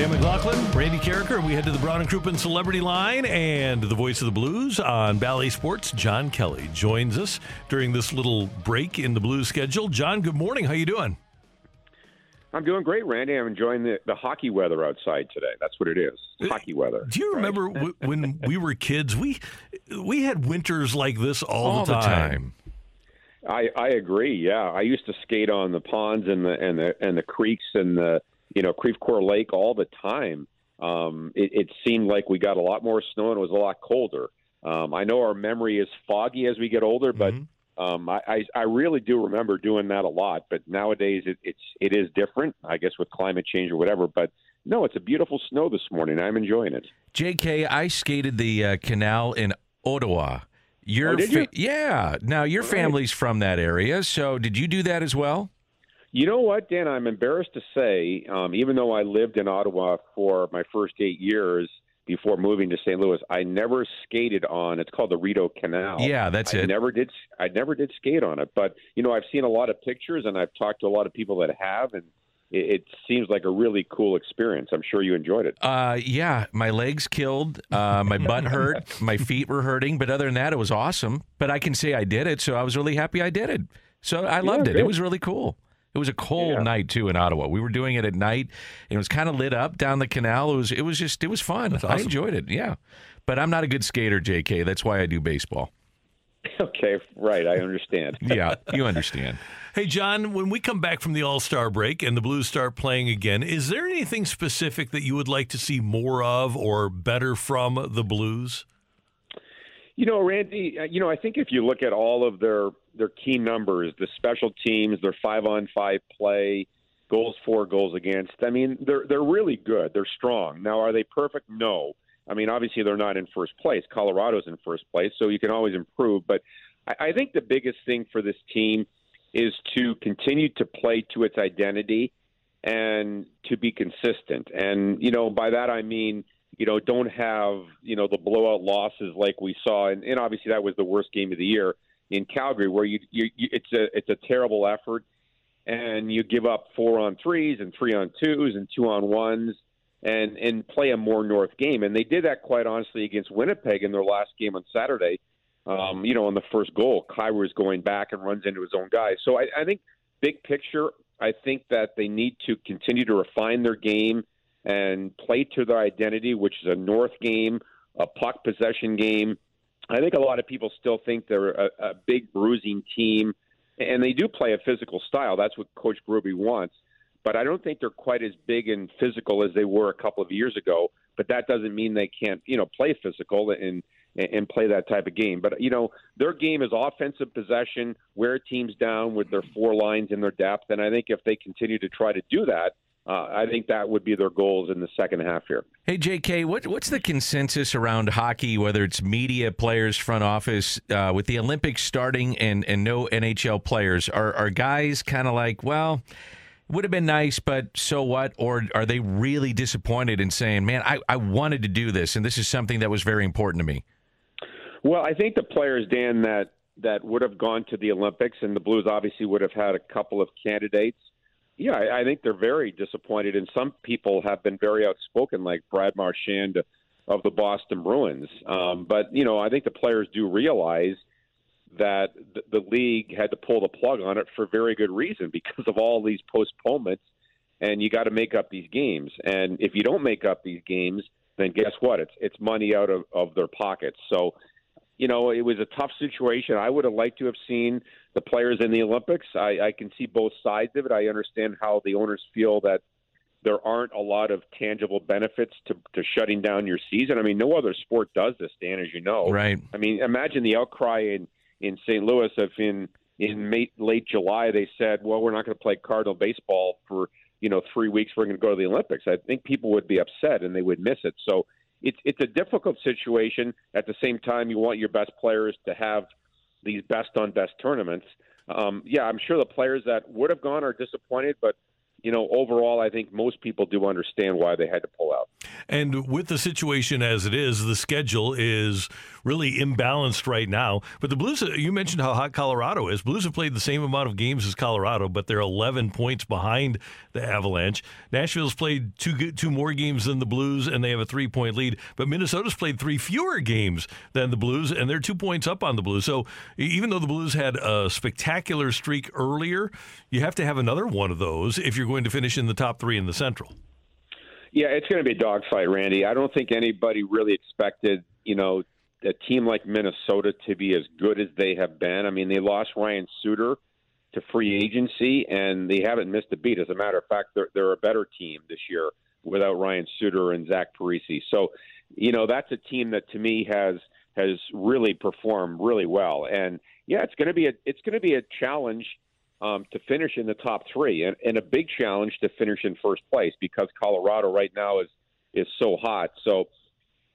Dan McLaughlin, Randy Karraker. We head to the Brown and Crouppen Celebrity Line, and the voice of the blues on Bally Sports, John Kelly, joins us during this little break in the blues schedule. John, good morning. How you doing? I'm doing great, Randy. I'm enjoying the, the hockey weather outside today. That's what it is. Uh, hockey weather. Do you right? remember w- when we were kids? We we had winters like this all, All the the time. time. I I agree. Yeah, I used to skate on the ponds and the and the and the creeks and the you know Creve Coeur Lake all the time. Um, it, it seemed like we got a lot more snow and it was a lot colder. Um, I know our memory is foggy as we get older, but Mm-hmm. um, I, I I really do remember doing that a lot. But nowadays it, it's it is different, I guess, with climate change or whatever. But no, it's a beautiful snow this morning. I'm enjoying it. JK, I skated the uh, canal in Ottawa. Your Oh, did you? yeah. Now your Right. family's from that area, so did you do that as well? You know what, Dan? I'm embarrassed to say, um, even though I lived in Ottawa for my first eight years before moving to St. Louis, I never skated on. It's called the Rideau Canal. Yeah, that's I it. never did. I never did skate on it, but you know, I've seen a lot of pictures and I've talked to a lot of people that have, and it, it seems like a really cool experience. I'm sure you enjoyed it. Uh, yeah, my legs killed, uh, my butt hurt, my feet were hurting, but other than that, it was awesome. But I can say I did it, so I was really happy I did it. So I loved it. It was really cool. It was a cold Yeah. night too in Ottawa. We were doing it at night, and it was kind of lit up down the canal. It was it was just it was fun. I enjoyed it. Yeah, but I'm not a good skater, J.K. That's why I do baseball. Okay, right. I understand. Yeah, you understand. Hey, John, when we come back from the All Star break and the Blues start playing again, is there anything specific that you would like to see more of or better from the Blues? You know, Randy. uh, You know, I think if you look at all of their their key numbers, the special teams, their five on five play, goals for, goals against. I mean, they're they're really good. They're strong. Now, are they perfect? No. I mean, obviously they're not in first place. Colorado's in first place, so you can always improve. But I, I think the biggest thing for this team is to continue to play to its identity and to be consistent. And you know, by that I mean you know, don't have, you know, the blowout losses like we saw. And, and obviously that was the worst game of the year in Calgary where you, you, you it's a, it's a terrible effort and you give up four on threes and three on twos and two on ones and, and play a more North game. And they did that quite honestly against Winnipeg in their last game on Saturday. Um, you know, on the first goal, Kyrou is going back and runs into his own guy. So I, I think big picture, I think that they need to continue to refine their game and play to their identity, which is a North game, a puck possession game. I think a lot of people still think they're a, a big bruising team, and they do play a physical style. That's what Coach Berube wants. But I don't think they're quite as big and physical as they were a couple of years ago. But that doesn't mean they can't, you know, play physical and and play that type of game. But you know, their game is offensive possession, wear teams down with their four lines and their depth. And I think if they continue to try to do that, uh, I think that would be their goals in the second half here. Hey, JK, what, what's the consensus around hockey, whether it's media, players, front office, uh, with the Olympics starting and, and no NHL players? Are, are guys kind of like, well, would have been nice, but so what? Or are they really disappointed in saying, man, I, I wanted to do this, and this is something that was very important to me? Well, I think the players, Dan, that that would have gone to the Olympics, and the Blues obviously would have had a couple of candidates. Yeah, I, I think they're very disappointed, and some people have been very outspoken, like Brad Marchand of the Boston Bruins. Um, but you know, I think the players do realize that the, the league had to pull the plug on it for very good reason because of all these postponements, and you got to make up these games. And if you don't make up these games, then guess what? It's it's money out of, of their pockets. So you know, it was a tough situation. I would have liked to have seen the players in the Olympics. I, I can see both sides of it. I understand how the owners feel that there aren't a lot of tangible benefits to, to shutting down your season. I mean, no other sport does this, Dan, as you know. Right. I mean, imagine the outcry in in St. Louis if in in May, late July they said, "Well, we're not going to play Cardinal baseball for you know three weeks. We're going to go to the Olympics." I think people would be upset and they would miss it. So it's it's a difficult situation. At the same time, you want your best players to have these best on best tournaments. Um, yeah, I'm sure the players that would have gone are disappointed, but you know, overall, I think most people do understand why they had to pull out. And with the situation as it is, the schedule is really imbalanced right now. But the Blues, uh, you mentioned how hot Colorado is. Blues have played the same amount of games as Colorado, but they're 11 points behind the Avalanche. Nashville's played two two more games than the Blues, and they have a three point lead. But Minnesota's played three fewer games than the Blues, and they're two points up on the Blues. So even though the Blues had a spectacular streak earlier, you have to have another one of those if you're going to finish in the top three in the Central. Yeah, it's going to be a dogfight, Randy. I don't think anybody really expected, you know, a team like Minnesota to be as good as they have been. I mean, they lost Ryan Suter to free agency, and they haven't missed a beat. As a matter of fact, they're, they're a better team this year without Ryan Suter and Zach Parise. So, you know, that's a team that to me has has really performed really well. And yeah, it's going to be a it's going to be a challenge um, to finish in the top three, and, and a big challenge to finish in first place because Colorado right now is is so hot. So,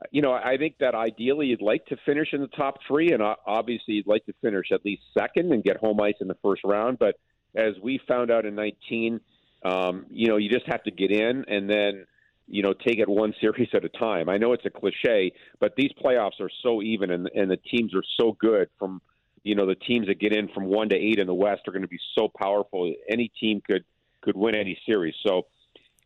you know, I think that ideally you'd like to finish in the top three, and obviously you'd like to finish at least second and get home ice in the first round. But as we found out in 19, um, you know, you just have to get in and then you know take it one series at a time. I know it's a cliche, but these playoffs are so even, and, and the teams are so good from you know the teams that get in from one to eight in the West are going to be so powerful. Any team could could win any series. So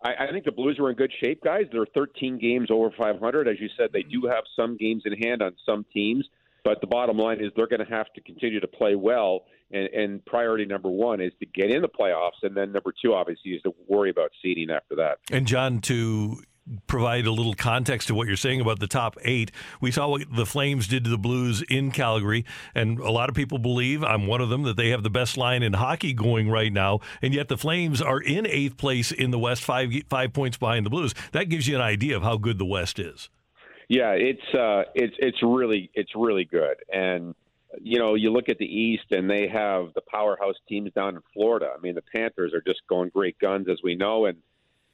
I, I think the Blues are in good shape, guys. They're 13 games over 500. As you said, they do have some games in hand on some teams, but the bottom line is they're going to have to continue to play well. And, and priority number one is to get in the playoffs, and then number two, obviously, is to worry about seeding after that. And John, to provide a little context to what you're saying about the top eight. We saw what the Flames did to the Blues in Calgary, and a lot of people believe, I'm one of them, that they have the best line in hockey going right now, and yet the Flames are in eighth place in the West, five five points behind the Blues. That gives you an idea of how good the West is. Yeah, it's uh, it's it's really it's really good, and you know you look at the East, and they have the powerhouse teams down in Florida. I mean, the Panthers are just going great guns, as we know, and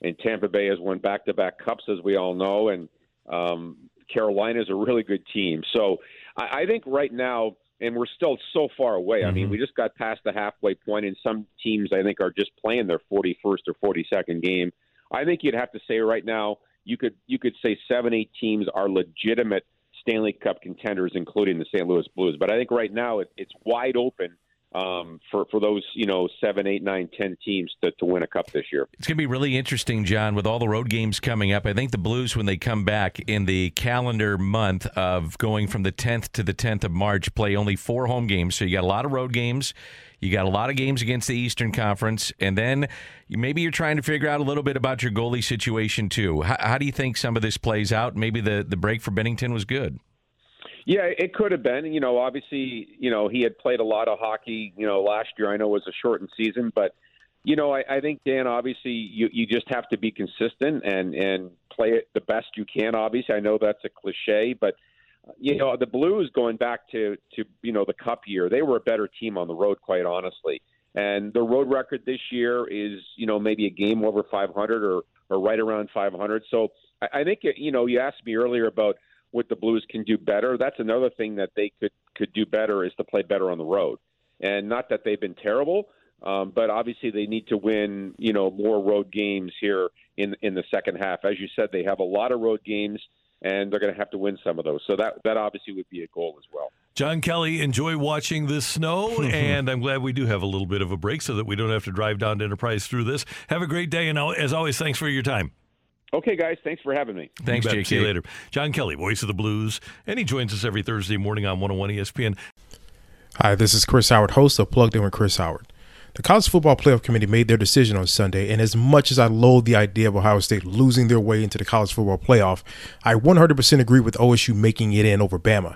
and Tampa Bay has won back-to-back cups, as we all know, and um, Carolina is a really good team. So I, I think right now, and we're still so far away. Mm-hmm. I mean, mm-hmm. we just got past the halfway point, and some teams I think are just playing their 41st or 42nd game. I think you'd have to say right now you could you could say seven, eight teams are legitimate Stanley Cup contenders, including the St. Louis Blues. But I think right now it, it's wide open um, for for those you know seven, eight, nine, ten teams to, to win a cup this year. It's going to be really interesting, John, with all the road games coming up. I think the Blues, when they come back in the calendar month of going from the 10th to the 10th of March, play only four home games. So you got a lot of road games. You got a lot of games against the Eastern Conference, and then maybe you're trying to figure out a little bit about your goalie situation too. How, how do you think some of this plays out? Maybe the the break for Binnington was good. Yeah, it could have been. You know, obviously, you know, he had played a lot of hockey. You know, last year I know it was a shortened season, but you know, I, I think Dan, obviously, you you just have to be consistent and and play it the best you can. Obviously, I know that's a cliche, but you know, the Blues going back to to you know the Cup year, they were a better team on the road, quite honestly. And the road record this year is, you know, maybe a game over 500 or or right around 500. So I, I think you know, you asked me earlier about what the Blues can do better. That's another thing that they could could do better is to play better on the road. And not that they've been terrible, um, but obviously they need to win, you know, more road games here in in the second half. As you said, they have a lot of road games, and they're going to have to win some of those. So that that obviously would be a goal as well. John Kelly, enjoy watching this snow, and I'm glad we do have a little bit of a break so that we don't have to drive down to Enterprise through this. Have a great day, and as always, thanks for your time. Okay, guys. Thanks for having me. Thanks, Jake. See you later. John Kelly, voice of the blues, and he joins us every Thursday morning on 101 ESPN. Hi, this is Chris Howard, host of Plugged In with Chris Howard. The College Football Playoff Committee made their decision on Sunday, and as much as I loathe the idea of Ohio State losing their way into the College Football Playoff, I 100% agree with OSU making it in over Bama.